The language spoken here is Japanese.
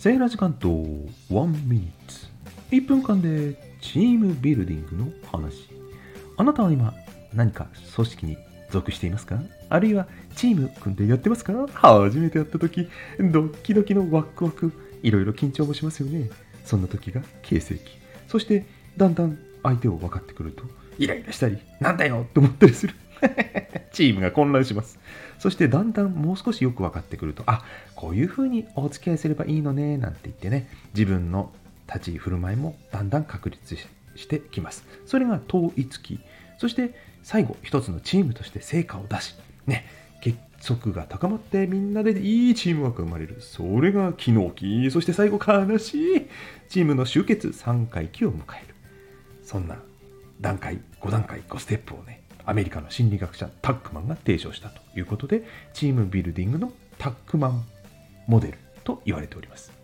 セーラー時間と1ミニッツ。1分間でチームビルディングの話。あなたは今何か組織に属していますか？あるいはチーム組んでやってますか？初めてやった時ドッキドキのワクワクいろいろ緊張もしますよね。そんな時が形成期。そしてだんだん相手を分かってくるとイライラしたりなんだよって思ったりする。チームが混乱します。そしてだんだんもう少しよく分かってくるとあこういうふうにお付き合いすればいいのねなんて言ってね自分の立ち振る舞いもだんだん確立してきます。それが統一期そして最後一つのチームとして成果を出しね結束が高まってみんなでいいチームワークが生まれる。それが機能期そして最後悲しいチームの集結3回期を迎える。そんな段階5段階5ステップをねアメリカの心理学者タックマンが提唱したということでチームビルディングのタックマンモデルと言われております。